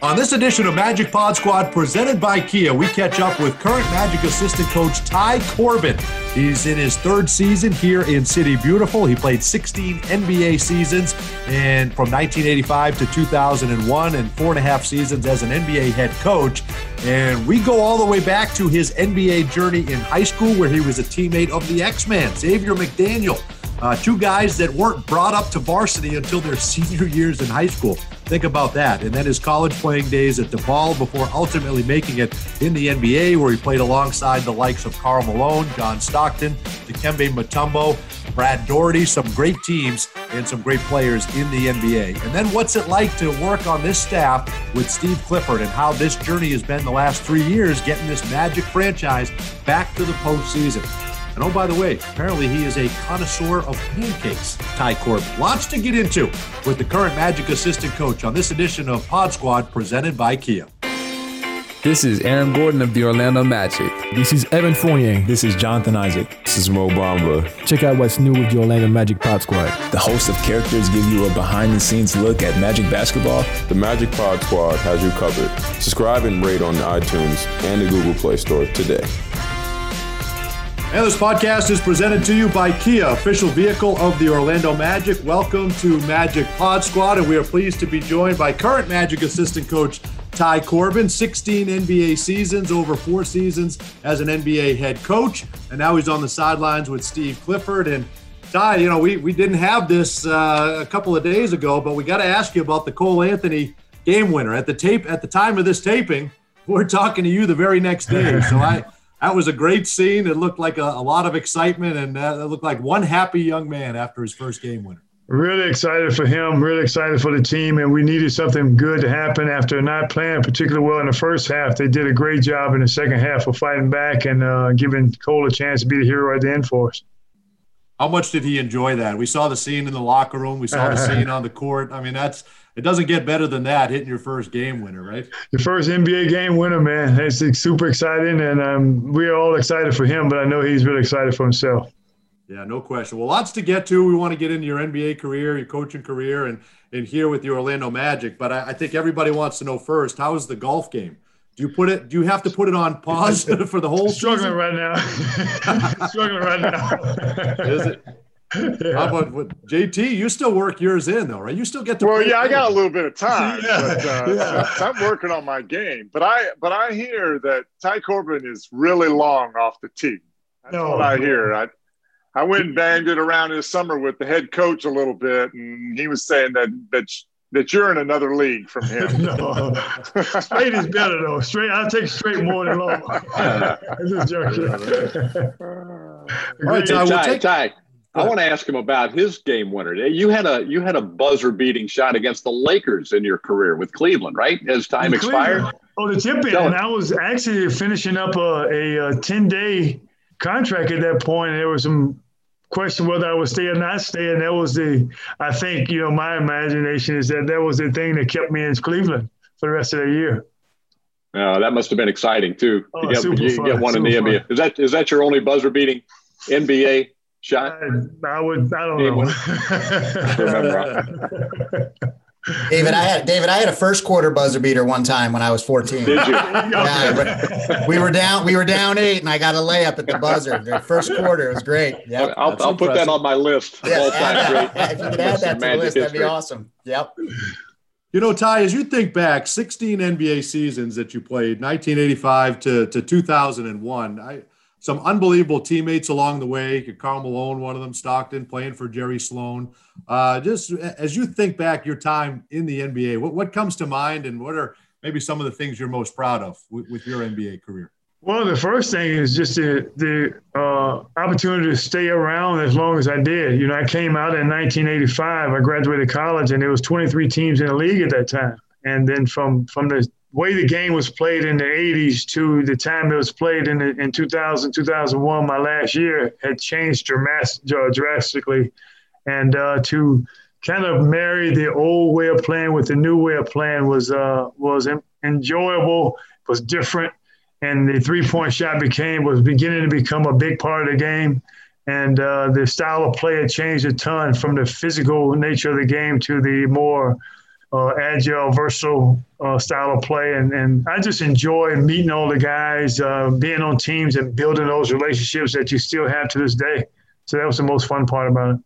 On this edition of Magic Pod Squad presented by Kia, we catch up with current Magic assistant coach Ty Corbin. He's in his third season here in City Beautiful. He played 16 NBA seasons and from 1985 to 2001 and four and a half seasons as an NBA head coach. And we go all the way back to his NBA journey in high school where he was a teammate of the X-Man, Xavier McDaniel. Uh, two guys that weren't brought up to varsity until their senior years in high school. Think about that. And then his college playing days at DePaul before ultimately making it in the NBA, where he played alongside the likes of Karl Malone, John Stockton, Dikembe Mutombo, Brad Daugherty, some great teams and some great players in the NBA. And then what's it like to work on this staff with Steve Clifford and how this journey has been the last three years, getting this Magic franchise back to the postseason. And oh, by the way, apparently he is a connoisseur of pancakes, Ty Corbin. Lots to get into with the current Magic assistant coach on this edition of Pod Squad presented by Kia. This is Aaron Gordon of the Orlando Magic. This is Evan Fournier. This is Jonathan Isaac. This is Mo Bamba. Check out what's new with the Orlando Magic Pod Squad. The host of characters give you a behind the scenes look at Magic basketball. The Magic Pod Squad has you covered. Subscribe and rate on iTunes and the Google Play Store today. And this podcast is presented to you by Kia, official vehicle of the Orlando Magic. Welcome to Magic Pod Squad, and we are pleased to be joined by current Magic assistant coach Ty Corbin, 16 NBA seasons, over four seasons as an NBA head coach, and now he's on the sidelines with Steve Clifford. And Ty, you know, we, we didn't have this uh, a couple of days ago, but we got to ask you about the Cole Anthony game winner. At the tape, at the time of this taping, we're talking to you the very next day. So I that was a great scene. It looked like a, a lot of excitement, and uh, it looked like one happy young man after his first game winner. Really excited for him, really excited for the team, and we needed something good to happen after not playing particularly well in the first half. They did a great job in the second half of fighting back and uh, giving Cole a chance to be the hero at the end for us. How much did he enjoy that? We saw the scene in the locker room. We saw the scene on the court. I mean, that's it doesn't get better than that hitting your first game winner, right? Your first NBA game winner, man. It's super exciting, and um, we're all excited for him. But I know he's really excited for himself. Yeah, no question. Well, lots to get to. We want to get into your NBA career, your coaching career, and and here with the Orlando Magic. But I, I think everybody wants to know first: how is the golf game? Do you put it? Do you have to put it on pause for the whole? Struggling season? right now. Struggling right now. is it? Yeah. How about what, JT? You still work yours in though, right? You still get to. Well, yeah, I got a little bit of time. Yeah. But, uh, Yeah. so I'm working on my game, but I but I hear that Ty Corbin is really long off the tee. That's No. what I hear. I I went and banged it around this summer with the head coach a little bit, and he was saying that that that you're in another league from him. no, straight is better though. Straight, I'll take straight more than long. I'm just joking. All right, Ty, we'll take- Ty, Go I want to ask him about his game winner. You had a you had a buzzer beating shot against the Lakers in your career with Cleveland, right? As time expired. Oh, the tip in. And. I was actually finishing up a, a, 10 day contract at that point. And there was some question whether I would stay or not stay. And that was the, I think, you know, my imagination is that that was the thing that kept me in Cleveland for the rest of the year. Uh, that must have been exciting too. Oh, to get, you fun, get one in the super NBA. Is that is that your only buzzer beating NBA shot? I, I would, I don't Game know. David, I had David, I had a first quarter buzzer beater one time when I was 14. Did you? Yeah, we were down, we were down eight, and I got a layup at the buzzer. The first quarter it was great. Yep. I'll, That's I'll put that on my list. of Yeah, all time add great. that. if you could add that to the Magic list, that'd be awesome. Yep. You know, Ty, as you think back, 16 NBA seasons that you played, 1985 to, to 2001, I, some unbelievable teammates along the way. Karl Malone, one of them, Stockton, playing for Jerry Sloan. Uh, just as you think back your time in the NBA, what, what comes to mind and what are maybe some of the things you're most proud of with, with your NBA career? Well, the first thing is just the the uh, opportunity to stay around as long as I did. You know, I came out in 1985. I graduated college, and there was 23 teams in the league at that time. And then from from the way the game was played in the 80s to the time it was played in the, in 2000 2001, my last year had changed dramas- uh, drastically. And uh, to kind of marry the old way of playing with the new way of playing was uh, was en- enjoyable, was different and the three point shot became was beginning to become a big part of the game. And uh, the style of play had changed a ton from the physical nature of the game to the more uh, agile, versatile uh, style of play. And, and I just enjoy meeting all the guys, uh, being on teams and building those relationships that you still have to this day. So that was the most fun part about it.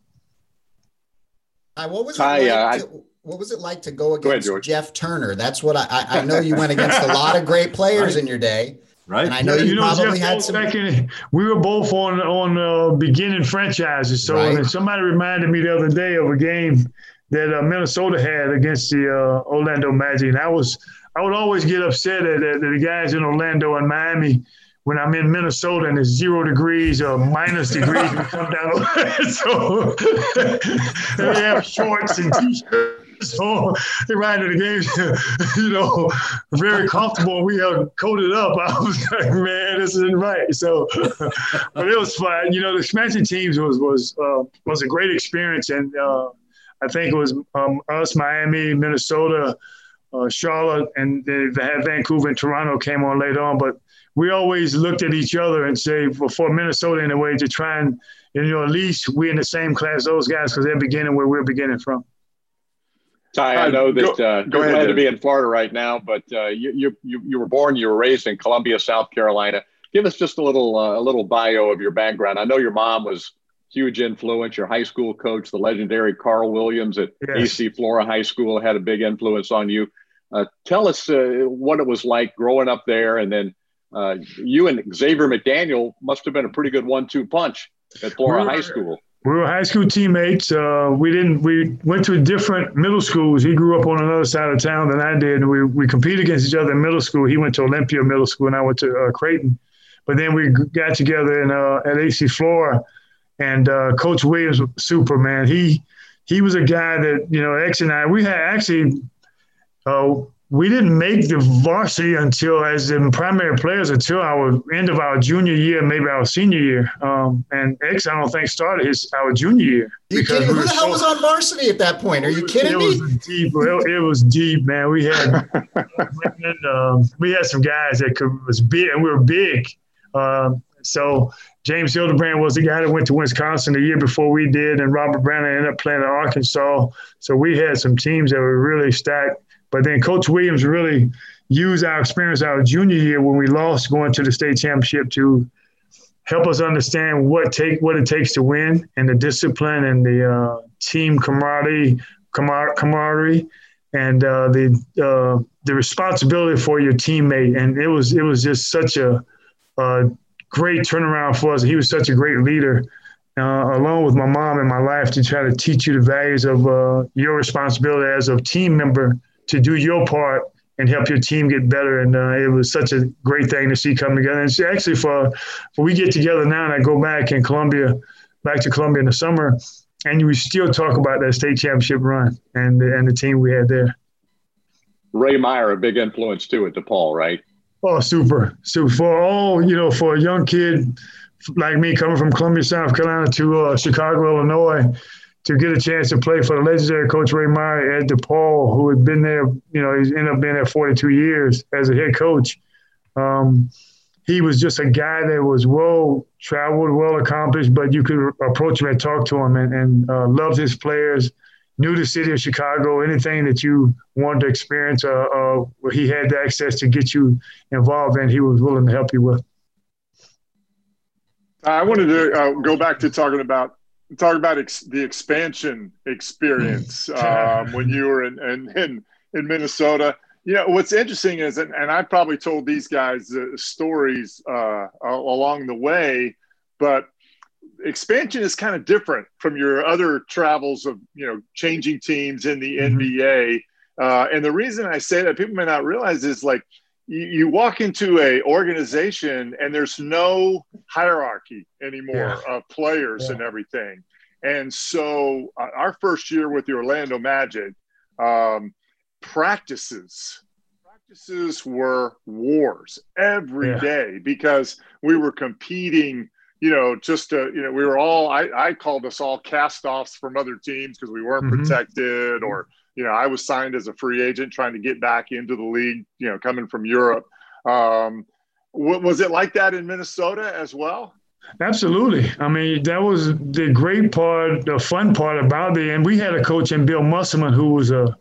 Uh, what was it like uh, to, what was it like to go Go ahead, against Jeff Turner? That's what I, I, I know you went against a lot of great players in your day. Right. And I know you, probably Jeff had some. back in- we were both on on uh, beginning franchises. So Right. somebody reminded me the other day of a game that uh, Minnesota had against the uh, Orlando Magic, and I was I would always get upset at, at the guys in Orlando and Miami when I'm in Minnesota and it's zero degrees or minus degrees. we come down, so they have shorts and t-shirts. So they ride to the games, you know, very comfortable. We are coated up. I was like, man, this isn't right. So, but it was fun. You know, the expansion teams was was uh, was a great experience, and uh, I think it was um, us, Miami, Minnesota, uh, Charlotte, and they, they had Vancouver and Toronto came on later on. But we always looked at each other and say, for, for Minnesota in a way, to try and you know at least we're in the same class those guys because they're beginning where we're beginning from. Ty, I know go- that uh, go you're ahead, glad to be in Florida right now, but uh, you, you you you were born, you were raised in Columbia, South Carolina. Give us just a little uh, a little bio of your background. I know your mom was huge influence. Your high school coach, the legendary Carl Williams at Yes. AC Flora High School, had a big influence on you. Uh, tell us uh, what it was like growing up there, and then uh, you and Xavier McDaniel must have been a pretty good one-two punch at Flora We were- High School. We were high school teammates. Uh, we didn't. We went to different middle schools. He grew up on another side of town than I did. And we we competed against each other in middle school. He went to Olympia Middle School, and I went to uh, Crayton. But then we got together in uh, at AC Flora, and uh, Coach Williams, was super man. He he was a guy that you know X and I. We had actually. Uh, we didn't make the varsity until as the primary players until our end of our junior year, maybe our senior year. Um, and X, I don't think started his our junior year. You because Who the hell so- was on varsity at that point? Are you kidding it me? was deep. It, it was deep, man. We had and, um, we had some guys that could was big, and we were big. Um, so James Hildebrand was the guy that went to Wisconsin the year before we did, and Robert Brown ended up playing at Arkansas. So we had some teams that were really stacked. But then Coach Williams really used our experience our junior year when we lost going to the state championship to help us understand what take what it takes to win and the discipline and the uh, team camaraderie, camar- camaraderie, and uh, the uh, the responsibility for your teammate. And it was it was just such a, a great turnaround for us. He was such a great leader. Uh, along with my mom in my life to try to teach you the values of uh, your responsibility as a team member to do your part and help your team get better. And uh, it was such a great thing to see come together. And it's actually for, for we get together now and I go back in Columbia, back to Columbia in the summer, and we still talk about that state championship run and the, and the team we had there. Ray Meyer, a big influence too at DePaul, right? Oh, super. So for all, you know, for a young kid like me coming from Columbia, South Carolina to uh, Chicago, Illinois, to get a chance to play for the legendary coach Ray Meyer at DePaul, who had been there, you know, he's ended up being there 42 years as a head coach. Um, he was just a guy that was well traveled, well accomplished, but you could approach him and talk to him and, and uh, loved his players, knew the city of Chicago, anything that you wanted to experience, uh, uh, where he had the access to get you involved in, he was willing to help you with. I wanted to uh, go back to talking about talk about ex- the expansion experience um, when you were in, in in in Minnesota. You know what's interesting is, and, and I probably told these guys uh, stories uh, along the way, but expansion is kind of different from your other travels of you know changing teams in the Mhm. NBA. Uh, and the reason I say that people may not realize is like you, you walk into a organization and there's no hierarchy anymore of players Yeah. and everything. And so uh, our first year with the Orlando Magic, um, practices practices were wars every Yeah. day because we were competing you know just to you know we were all i, I called us all cast offs from other teams because we weren't Mhm. protected or you know i was signed as a free agent trying to get back into the league you know coming from europe um, wa- was it like that in minnesota as well Absolutely. I mean, that was the great part, the fun part about it. And we had a coach in Bill Musselman who was a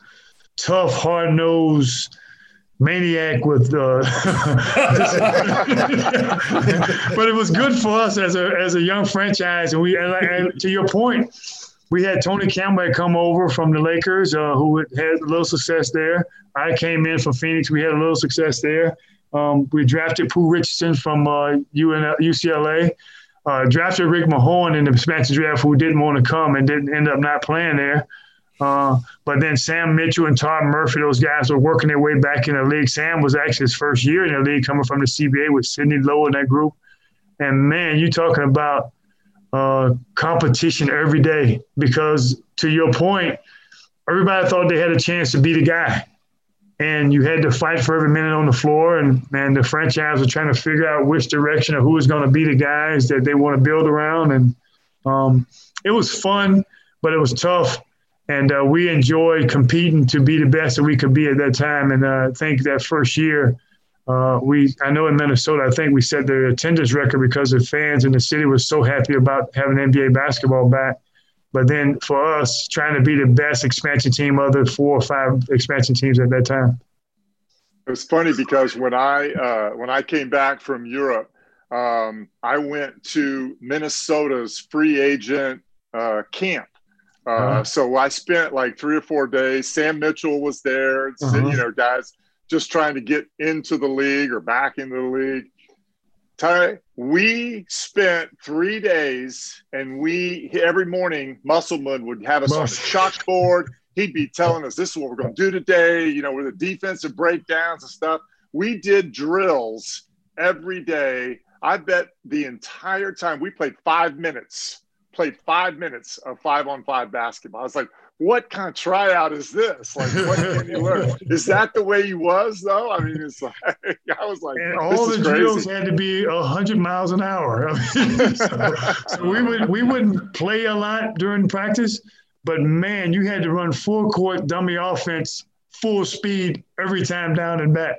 tough, hard nosed maniac with uh, but it was good for us as a as a young franchise. And we and, and to your point we had Tony Campbell come over from the Lakers uh, who had a little success there. I came in from Phoenix. We had a little success there. Um, we drafted Pooh Richardson from uh, UCLA uh, drafted Rick Mahorn in the expansion draft who didn't want to come and didn't end up not playing there uh, but then Sam Mitchell and Todd Murphy, those guys were working their way back in the league. Sam was actually his first year in the league coming from the CBA with Sidney Lowe in that group. And man, you're talking about uh, competition every day because to your point, everybody thought they had a chance to be the guy. And you had to fight for every minute on the floor, and, and the franchise was trying to figure out which direction of who was going to be the guys that they want to build around. And um, it was fun, but it was tough and uh, we enjoyed competing to be the best that we could be at that time. And uh, I think that first year, uh, we I know in Minnesota, I think we set the attendance record because the fans in the city were so happy about having NBA basketball back. But then for us, trying to be the best expansion team of the four or five expansion teams at that time. It was funny because when I uh, when I came back from Europe, um, I went to Minnesota's free agent uh, camp uh, uh-huh. So I spent like three or four days. Sam Mitchell was there, uh-huh. you know, guys just trying to get into the league or back into the league. Ty, we spent three days, and we every morning Musselman would have us on the chalkboard. He'd be telling us, "This is what we're going to do today." You know, with the defensive breakdowns and stuff. We did drills every day. I bet the entire time we played five minutes played five minutes of five on five basketball. I was like, what kind of tryout is this? Like, what can you learn? Is that the way he was, though? I mean, it's like, I was like, and all the drills had to be 100 miles an hour. so, so we, would, we wouldn't play a lot during practice, but man, you had to run full court dummy offense, full speed every time down and back.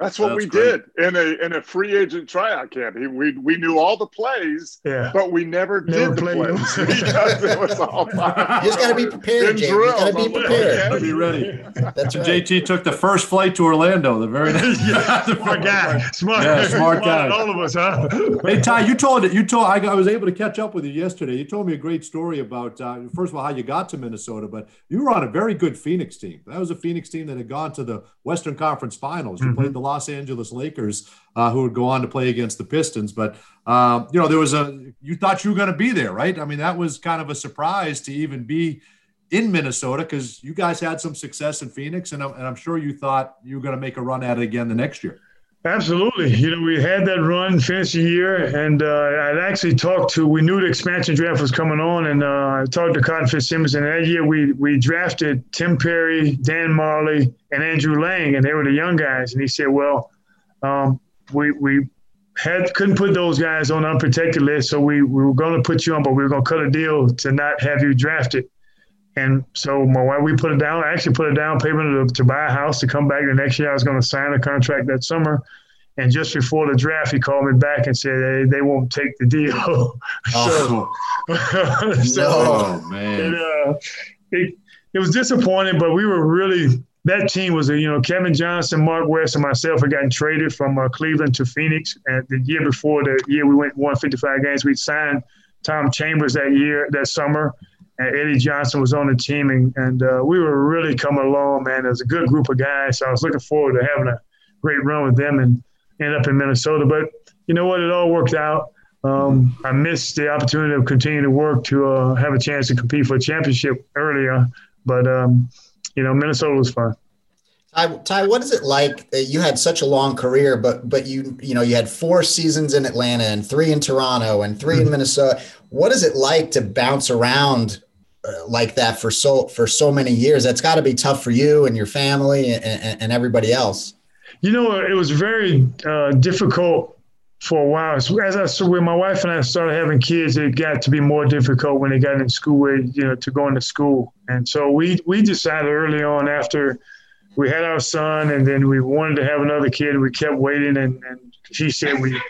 That's what That's we great. did in a in a free agent tryout camp. He, we we knew all the plays, yeah. but we never, never did the plays because it was all You just got to be prepared, Jay. You got to be prepared. Got to be ready. That's right. JT took the first flight to Orlando. The very next. yeah, smart guy, smart, yeah, smart guy. All of us, huh? hey Ty, you told it. You told I, I was able to catch up with you yesterday. You told me a great story about uh, first of all how you got to Minnesota, but you were on a very good Phoenix team. That was a Phoenix team that had gone to the Western Conference Finals. You mm-hmm. played the Los Angeles Lakers, uh, who would go on to play against the Pistons. But um, you know, there was a you thought you were going to be there, right? I mean, that was kind of a surprise to even be in Minnesota because you guys had some success in Phoenix, and I'm, and I'm sure you thought you were going to make a run at it again the next year. Absolutely. You know, we had that run, finished the year, and uh, I'd actually talked to, we knew the expansion draft was coming on, and uh, I talked to Cotton Fitzsimmons, and that year we, we drafted Tim Perry, Dan Majerle, and Andrew Lang, and they were the young guys. And he said, well, um, we we had couldn't put those guys on unprotected list, so we, we were going to put you on, but we were going to cut a deal to not have you drafted. And so my wife, we put it down. I actually put a down payment to, to buy a house to come back the next year. I was going to sign a contract that summer. And just before the draft, he called me back and said hey, they won't take the deal. Oh, so, oh man, it, uh, it, it was disappointing, but we were really that team was, you know, Kevin Johnson, Mark West, and myself had gotten traded from uh, Cleveland to Phoenix. And the year before, the year we went 155 games, we signed Tom Chambers that year, that summer. And Eddie Johnson was on the team, and, and uh, we were really coming along, man. It was a good group of guys. So I was looking forward to having a great run with them and end up in Minnesota. But you know what? It all worked out. Um, I missed the opportunity to continue to work to uh, have a chance to compete for a championship earlier. But um, you know, Minnesota was fun. Ty, Ty, what is it like? You had such a long career, but but you you know you had four seasons in Atlanta and three in Toronto and 3 mm-hmm. in Minnesota. What is it like to bounce around like that for so for so many years? That's got to be tough for you and your family and, and, everybody else. You know, it was very uh, difficult for a while. So as I said, when my wife and I started having kids, it got to be more difficult when they got in school, you know, to go into school. And so we we decided early on after we had our son, and then we wanted to have another kid. We kept waiting, and, and she said we,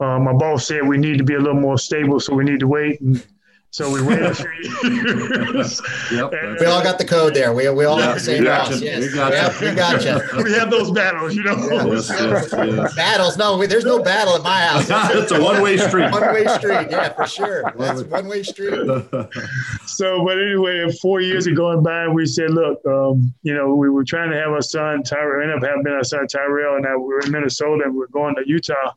uh, my boss said we need to be a little more stable, so we need to wait. And So we waited a few years. Yep, And, We all got the code there. We, we all Yeah, have the same we boss. Yes. We got Yep, you. we got you. we have those battles, you know. Yes, yes, yes. Battles? No, we, there's no battle at my house. it's a one-way street. One way street. Yeah, for sure. That's one way street. So, but anyway, four years ago going by, we said, look, um, you know, we were trying to have our son Tyrell, end up having our son Tyrell, and I, we were in Minnesota, and we we're going to Utah,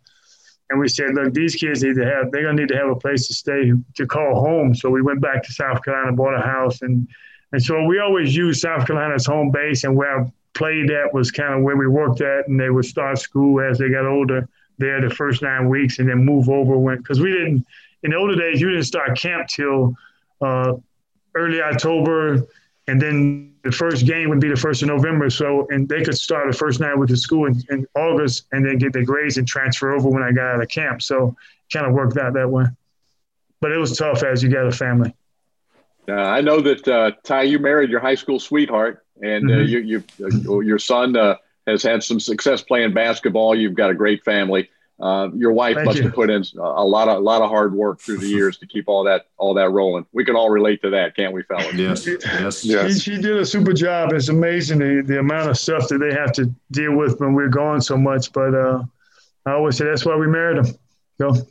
and we said, look, these kids need to have, they're gonna need to have a place to stay to call home. So we went back to South Carolina, bought a house, and and so we always used South Carolina as home base, and where I played at was kind of where we worked at, and they would start school as they got older there the first nine weeks, and then move over when because we didn't in the older days you didn't start camp till. Uh, early October, and then the first game would be the first of November. So, and they could start the first night with the school in, in August, and then get their grades and transfer over when I got out of camp. So, kind of worked out that way. But it was tough as you got a family. Uh, I know that uh, Ty, you married your high school sweetheart, and uh, Mhm. you, you, uh, your son uh, has had some success playing basketball. You've got a great family. Uh, your wife Thank must you. have put in a lot of a lot of hard work through the years to keep all that all that rolling. We can all relate to that, can't we, fellas? Yes, yes. Yeah. She, she did a super job. It's amazing the, the amount of stuff that they have to deal with when we're gone so much. But uh, I always say that's why we married them. So,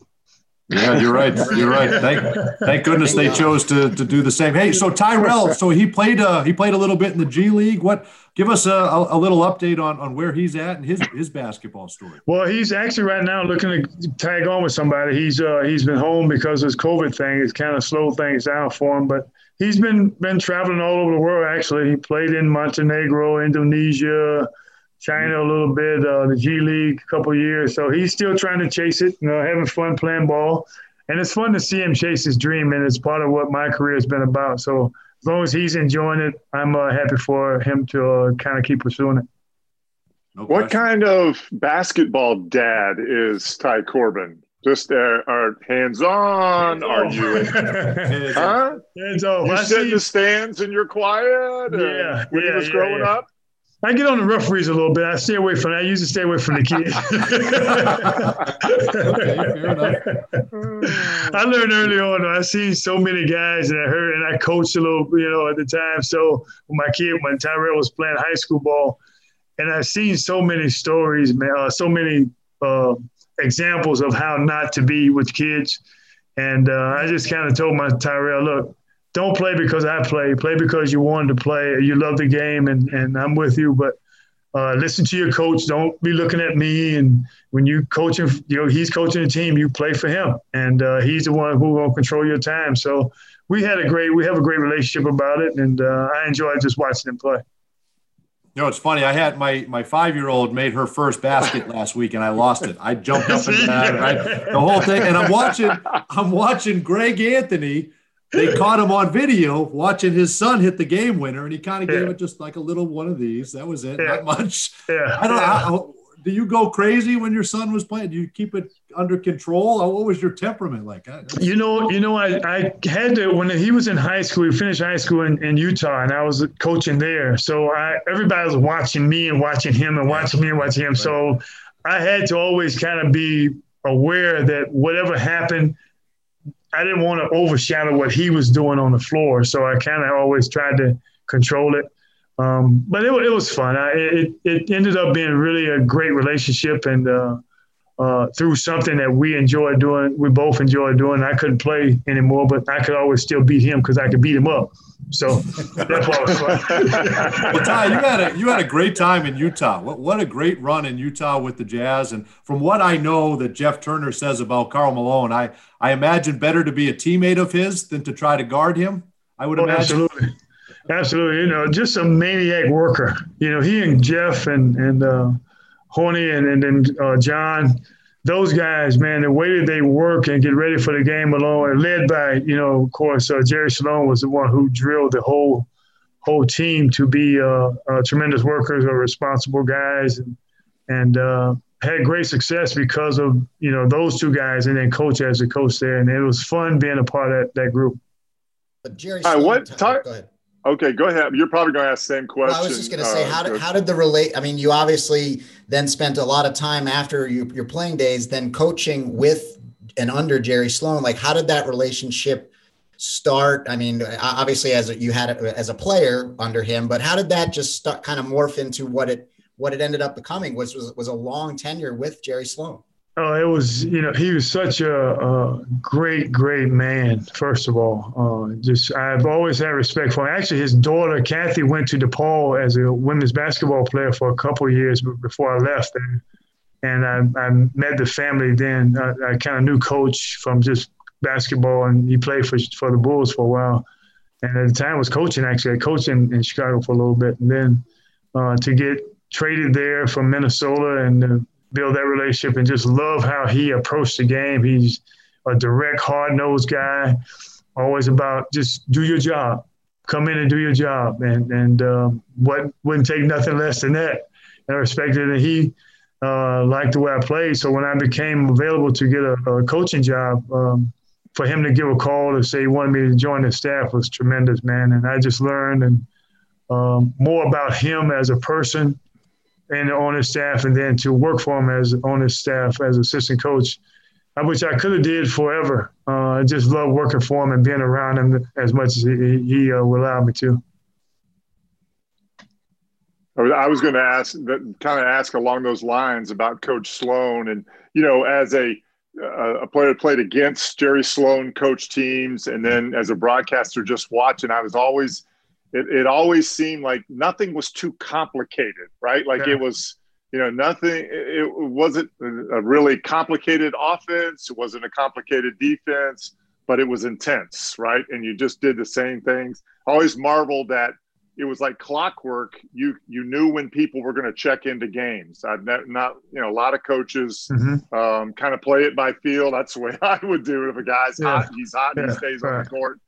Yeah, you're right. You're right. Thank, thank goodness they chose to, to do the same. Hey, so Tyrell, so he played uh he played a little bit in the G League. What give us a, a, little update on, on where he's at and his his basketball story. Well, he's actually right now looking to tag on with somebody. He's uh, he's been home because of his COVID thing. It's kind of slowed things down for him, but he's been been traveling all over the world. Actually, he played in Montenegro, Indonesia, China a little bit, uh, the G League a couple years. So he's still trying to chase it, you know, having fun playing ball, and it's fun to see him chase his dream. And it's part of what my career has been about. So as long as he's enjoying it, I'm uh, happy for him to uh, kind of keep pursuing it. No What kind of basketball dad is Ty Corbin? Just uh, are hands on? Are you? Huh? Hands off. You I sit in the stands and you're quiet? Yeah, When yeah, he was yeah, growing yeah. up? I get on the referees a little bit. I stay away from. I usually stay away from the kids. I learned early on. I seen so many guys, and I heard, and I coached a little, you know, at the time. So when my kid, when Tyrell was playing high school ball, and I've seen so many stories, man, uh, so many uh, examples of how not to be with kids. And uh, I just kind of told my Tyrell, look, don't play because I play. Play because you wanted to play. You love the game, and, and I'm with you. But uh, listen to your coach. Don't be looking at me. And when you coaching, you know he's coaching the team. You play for him, and uh, he's the one who will control your time. So we had a great, we have a great relationship about it, and uh, I enjoy just watching him play. You know, it's funny. I had my my five year old made her first basket last week, and I lost it. I jumped up and down, right? The whole thing, and I'm watching. I'm watching Greg Anthony. They caught him on video watching his son hit the game winner, and he kind of gave Yeah. it just like a little one of these. That was it, Yeah. not much. Yeah, I don't know. How, do you go crazy when your son was playing? Do you keep it under control? What was your temperament like? I- You know, you know, I, I had to when he was in high school. He finished high school in, in Utah, and I was coaching there. So I everybody was watching me and watching him and watching me and watching him. So I had to always kind of be aware that whatever happened, I didn't want to overshadow what he was doing on the floor. So I kind of always tried to control it. Um, but it, it was fun. I, it, it ended up being really a great relationship and. Uh, uh, through something that we enjoy doing. We both enjoy doing. I couldn't play anymore, but I could always still beat him because I could beat him up. So was fun. Well, Ty, you had a you had a great time in Utah. What what a great run in Utah with the Jazz. And from what I know that Jeff Turner says about Karl Malone, I I imagine better to be a teammate of his than to try to guard him. I would Oh, imagine. absolutely. Absolutely. You know, just a maniac worker. You know, he and Jeff and, and, uh, Horny and, and then, uh, John, those guys, man, the way that they work and get ready for the game alone, and led by, you know, of course, uh, Jerry Sloan was the one who drilled the whole, whole team to be, uh, uh tremendous workers or responsible guys and, and, uh, had great success because of, you know, those two guys and then coach as a coach there. And it was fun being a part of that, that group. But Jerry, All right, Sloan- what Ty- Ty- Go ahead. Okay, go ahead. You're probably going to ask the same question. Well, I was just going to say, uh, how did how did the relate? I mean, you obviously then spent a lot of time after you, your playing days, then coaching with and under Jerry Sloan. Like, how did that relationship start? I mean, obviously, as a, you had it as a player under him, but how did that just start, kind of morph into what it what it ended up becoming? Was was was a long tenure with Jerry Sloan. Oh, it was, you know, he was such a, a great, great man, first of all. Uh, just, I've always had respect for him. Actually, his daughter, Kathy, went to DePaul as a women's basketball player for a couple of years before I left. And, and I, I met the family then. I, I kind of knew Coach from just basketball, and he played for, for the Bulls for a while. And at the time, was coaching, actually. I coached in, in Chicago for a little bit. And then uh, to get traded there from Minnesota and uh, build that relationship and just love how he approached the game. He's a direct, hard nosed guy, always about just do your job, come in and do your job. And, and uh, what wouldn't take nothing less than that. And I respected it. He uh, liked the way I played. So when I became available to get a, a coaching job, um, for him to give a call to say he wanted me to join his staff was tremendous, man. And I just learned and um, more about him as a person and on his staff, and then to work for him as on his staff as assistant coach, which I could have did forever. Uh, I just love working for him and being around him as much as he, he uh, would allow me to. I was going to ask kind of ask along those lines about Coach Sloan, and you know, as a a player played against Jerry Sloan coach teams, and then as a broadcaster just watching, I was always it, it always seemed like nothing was too complicated, right? Like yeah. it was, you know, nothing, it, wasn't a really complicated offense. It wasn't a complicated defense, but it was intense, right? And you just did the same things. I always marveled that it was like clockwork. You you knew when people were going to check into games. I've not, not, you know, a lot of coaches mm-hmm. um, kind of play it by feel. That's the way I would do it. If a guy's yeah. hot, he's hot, yeah. he stays on the court.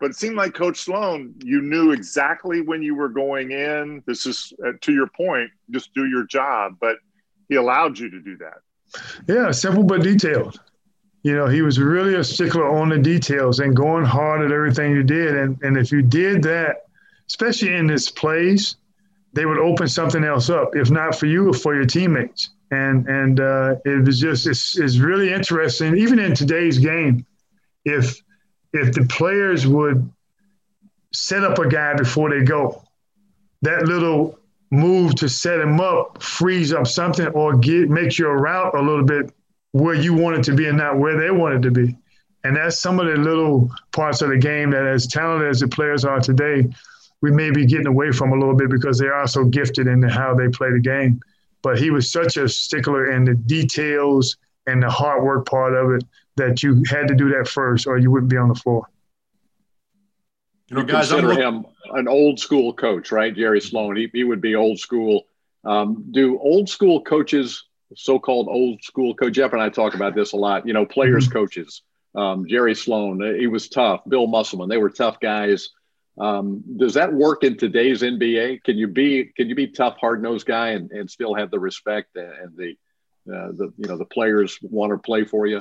But it seemed like Coach Sloan, you knew exactly when you were going in. This is uh, to your point, just do your job. But he allowed you to do that. Yeah, simple but detailed. You know, he was really a stickler on the details and going hard at everything you did. And and if you did that, especially in this place, they would open something else up, if not for you, for your teammates. And and uh, it was just it's, it's really interesting, even in today's game. If if the players would set up a guy before they go, that little move to set him up frees up something or get makes your route a little bit where you want it to be and not where they want it to be. And that's some of the little parts of the game that, as talented as the players are today, we may be getting away from a little bit because they are so gifted in how they play the game. But he was such a stickler in the details and the hard work part of it that you had to do that first or you wouldn't be on the floor. You know, guys, consider him an old school coach, right? Jerry Sloan. He, he would be old school. Um, do old school coaches, so-called old school coach Jeff and I talk about this a lot. You know, players mm-hmm. coaches. Um, Jerry Sloan, he was tough. Bill Musselman, they were tough guys. Um, does that work in today's NBA? Can you be can you be tough, hard nosed guy and, and still have the respect and the uh, the you know the players want to play for you?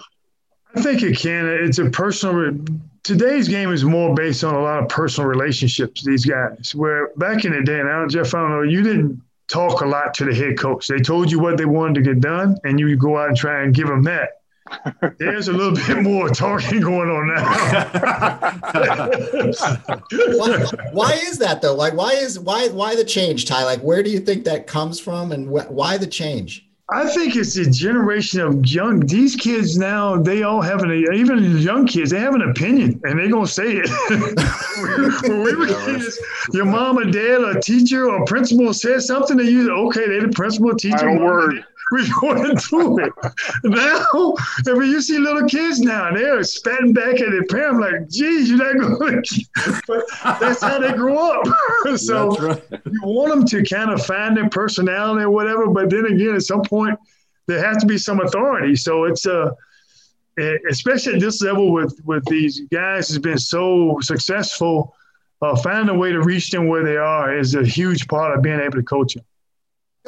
I think it can. It's a personal. Today's game is more based on a lot of personal relationships. These guys, where back in the day, now Jeff, I don't know, you didn't talk a lot to the head coach. They told you what they wanted to get done, and you would go out and try and give them that. There's a little bit more talking going on now. why, why, is that though? Like, why is why why the change, Ty? Like, where do you think that comes from, and wh- why the change? I think it's a generation of young. These kids now, they all have an even young kids. They have an opinion, and they're gonna say it. when we were kids, your mom or dad or teacher or principal said something to you. Okay, they're the principal, teacher. Final we're going through it. Now, I mean, you see little kids now, and they're spitting back at their parents like, geez, you're not going to. But that's how they grow up. so right. you want them to kind of find their personality or whatever. But then again, at some point, there has to be some authority. So it's a. Uh, especially at this level with with these guys has been so successful uh, finding a way to reach them where they are is a huge part of being able to coach them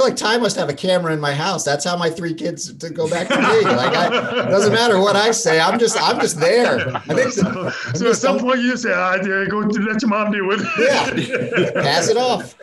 like Ty must have a camera in my house. That's how my three kids to go back to me. Like, I, it doesn't matter what I say. I'm just, I'm just there. I think so. so at some point you say, "I go to let your mom deal with it." Yeah, pass it off.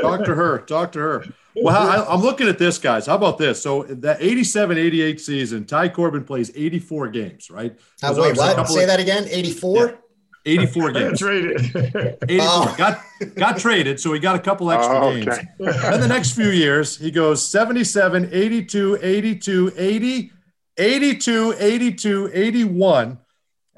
Talk to her. Talk to her. Well, I, am looking at this, guys. How about this? So the 87 88 season, Ty Corbin plays 84 games, right? Uh, wait, what? Say of, that again 84? 84 Got games. traded. 84. Oh. Got got traded, so he got a couple oh, extra Oh, games. okay. then the next few years, he goes 77, 82, 82, 80, 82, 82, 81.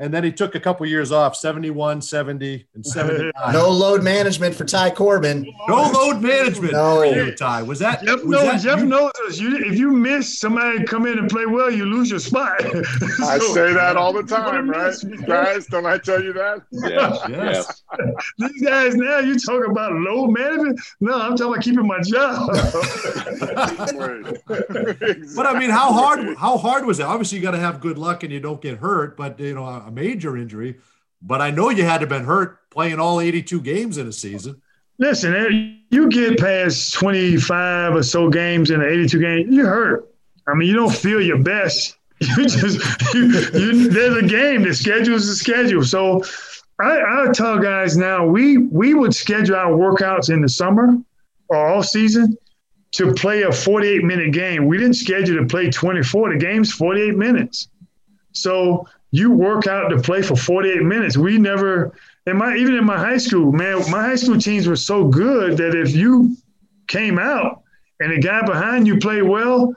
And then he took a couple years off 71, 70, and 79. No load management for Ty Corbin. No load management No. for you, Ty. Was that? Jeff was knows. that Jeff you- knows us. You, if you miss somebody come in and play well, you lose your spot. I say that all the time, right? Guys, don't I tell you that? Yes, Yes. yes. These guys now, you talk about load management. No, I'm talking about keeping my job. But I mean, how hard how hard was it? Obviously, you got to have good luck and you don't get hurt, but you know, a major injury. But I know you had to been hurt playing all 82 games in a season. Listen, you get past 25 or so games in the 82 games, you're hurt. I mean, you don't feel your best. You just, you, you, there's a game. The schedule is the schedule. So I, I tell guys now, we we would schedule our workouts in the summer or off season to play a 48 minute game. We didn't schedule to play 24. The game's 48 minutes. So you work out to play for 48 minutes. We never, in my even in my high school, man, my high school teams were so good that if you came out and the guy behind you played well,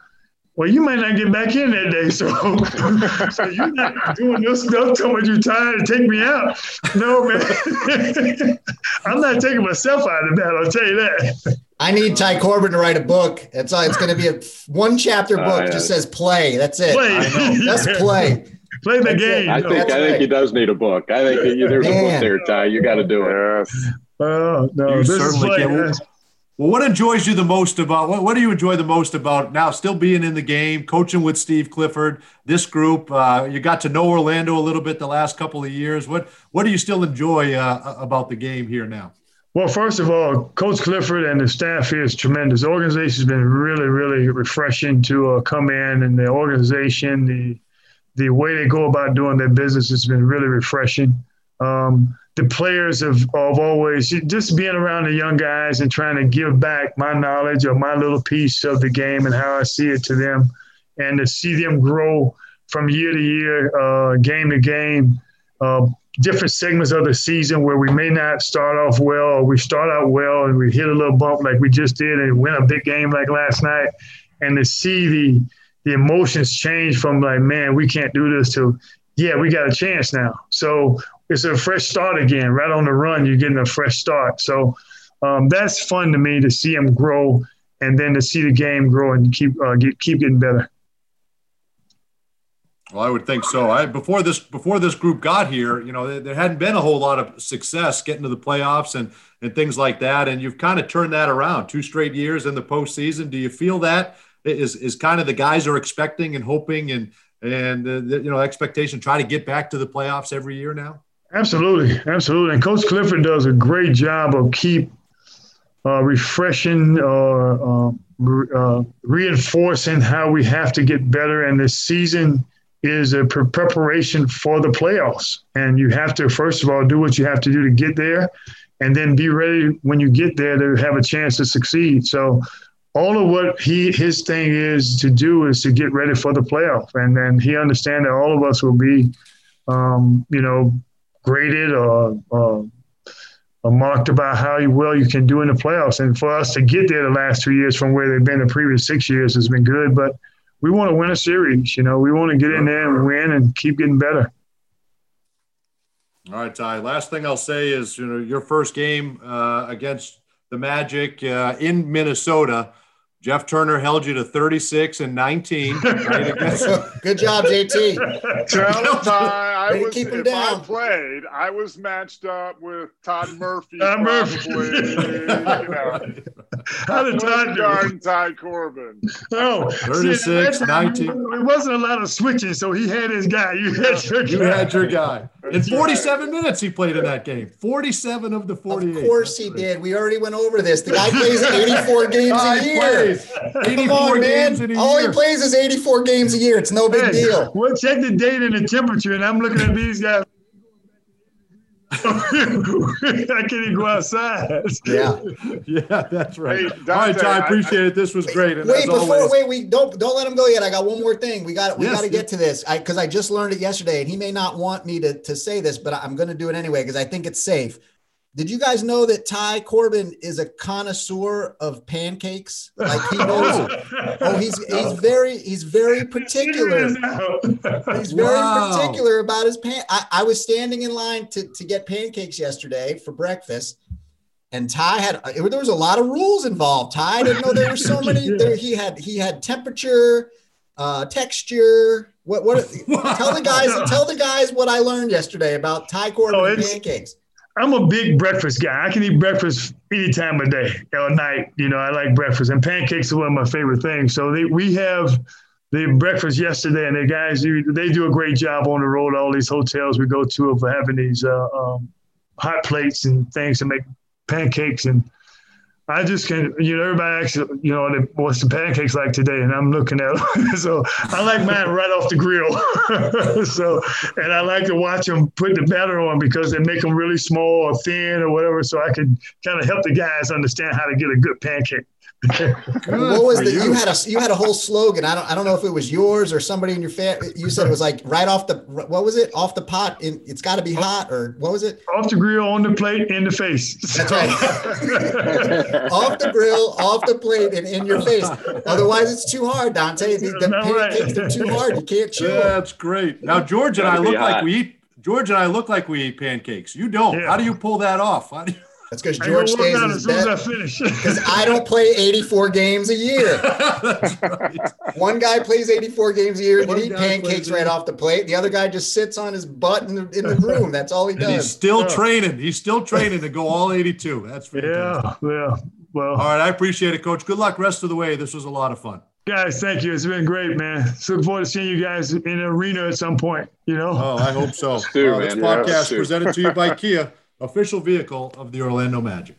well, you might not get back in that day. So, so you're not doing this stuff telling me you're tired and take me out. No, man. I'm not taking myself out of that. I'll tell you that. I need Ty Corbin to write a book. It's all. It's going to be a one chapter book. Uh, just says play. That's it. Play. Just play. Play the game. I think That's I think right. he does need a book. I think he, there's a book there, Ty. You got to do it. Yes. Oh, no. You this is certainly play. can. Well, what enjoys you the most about what, what do you enjoy the most about now still being in the game, coaching with Steve Clifford, this group? Uh, you got to know Orlando a little bit the last couple of years. What what do you still enjoy uh, about the game here now? Well, first of all, Coach Clifford and the staff here is tremendous. The organization has been really, really refreshing to uh, come in, and the organization, the the way they go about doing their business has been really refreshing. Um, the players have, have always just being around the young guys and trying to give back my knowledge or my little piece of the game and how I see it to them, and to see them grow from year to year, uh, game to game. Uh, different segments of the season where we may not start off well or we start out well and we hit a little bump like we just did and win a big game like last night and to see the the emotions change from like man we can't do this to yeah we got a chance now so it's a fresh start again right on the run you're getting a fresh start so um, that's fun to me to see them grow and then to see the game grow and keep uh, get, keep getting better Well, I would think so. I before this before this group got here, you know, there, hadn't been a whole lot of success getting to the playoffs and and things like that. And you've kind of turned that around. Two straight years in the postseason. Do you feel that is is kind of the guys are expecting and hoping and and uh, the, you know expectation try to get back to the playoffs every year now? Absolutely, absolutely. And Coach Clifford does a great job of keep uh, refreshing or uh, re- uh, reinforcing how we have to get better. And this season is a pre- preparation for the playoffs. And you have to first of all do what you have to do to get there, and then be ready when you get there to have a chance to succeed. So. All of what he his thing is to do is to get ready for the playoff, and then he understands that all of us will be, um, you know, graded or, or, or marked about how well you can do in the playoffs. And for us to get there the last two years from where they've been the previous six years has been good. But we want to win a series. You know, we want to get in there and win and keep getting better. All right, Ty. Last thing I'll say is, you know, your first game uh, against the Magic uh, in Minnesota. Jeff Turner held you to 36 and 19. Right, Good job, JT. Tell Ty, I was keep him if I played, I was matched up with Todd Murphy. Todd Murphy. you know. How did Todd do? Guarding Ty Corbin. Oh, 36, see, at that time, 19. It wasn't a lot of switching, so he had his guy. You had your guy. you had your guy. In 47 minutes, he played in that game. 47 of the 48. Of course he did. We already went over this. The guy plays 84 games a year. Come 84 on, games man. All year. he plays is 84 games a year. It's no big Hey, deal. We'll check the date and the temperature, and I'm looking at these guys. I can't even go outside. Yeah. Yeah, that's right. Hey, All right, Ty, I- appreciate it. This was great. And Wait, before always, wait, we don't don't let him go yet. I got one more thing. We got we Yes, got to get to this. I because I just learned it yesterday, and he may not want me to to say this, but I'm going to do it anyway because I think it's safe. Did you guys know that Ty Corbin is a connoisseur of pancakes? Like he knows. oh, he's he's very he's very particular. He's very Wow. particular about his pan. I, I was standing in line to, to get pancakes yesterday for breakfast, and Ty had uh, there was a lot of rules involved. Ty didn't know there were so many. There, he had he had temperature, uh, texture. What what? Tell the guys tell the guys what I learned yesterday about Ty Corbin Oh, and it's- pancakes. I'm a big breakfast guy. I can eat breakfast any time of day or night. You know, I like breakfast, and pancakes are one of my favorite things. So they, we have the breakfast yesterday, and the guys they do a great job on the road. All these hotels we go to of having these uh, um, hot plates and things to make pancakes, and I just can. You know, everybody asks, you know, what's the pancakes like today, and I'm looking at. Them. so I like mine right off the grill. so, and I like to watch them put the batter on because they make them really small or thin or whatever, so I can kind of help the guys understand how to get a good pancake. What was for the you. you. had a you had a whole slogan. I don't I don't know if it was yours or somebody in your family. You said it was like right off the what was it off the pot? In, it's got to be hot or what was it? Off the grill, on the plate, in the face. That's right. off the grill, off the plate, and in your face. Otherwise, it's too hard, Dante. The, the Not right. pancakes are too hard. You can't chew. 'em. That's great. Now George and I Gotta be look like we eat. George and I look like we eat pancakes. You don't. Yeah. How do you pull that off? How do you- That's because I George go stays in out his as soon as I bed. Because I don't play 84 games a year. Right. One guy plays 84 games a year and One eat pancakes right off the plate. The other guy just sits on his butt in the, in the room. That's all he And he's does. still training. He's still training to go all 82. That's fantastic. yeah, yeah. Well, All right, I appreciate it, Coach. Good luck rest of the way. This was a lot of fun. guys, thank you. It's been great, man. So Look forward to seeing you guys in the arena at some point. You know. Oh, I hope so. do, Uh, this man. Yeah, podcast let's presented to you by Kia, official vehicle of the Orlando Magic.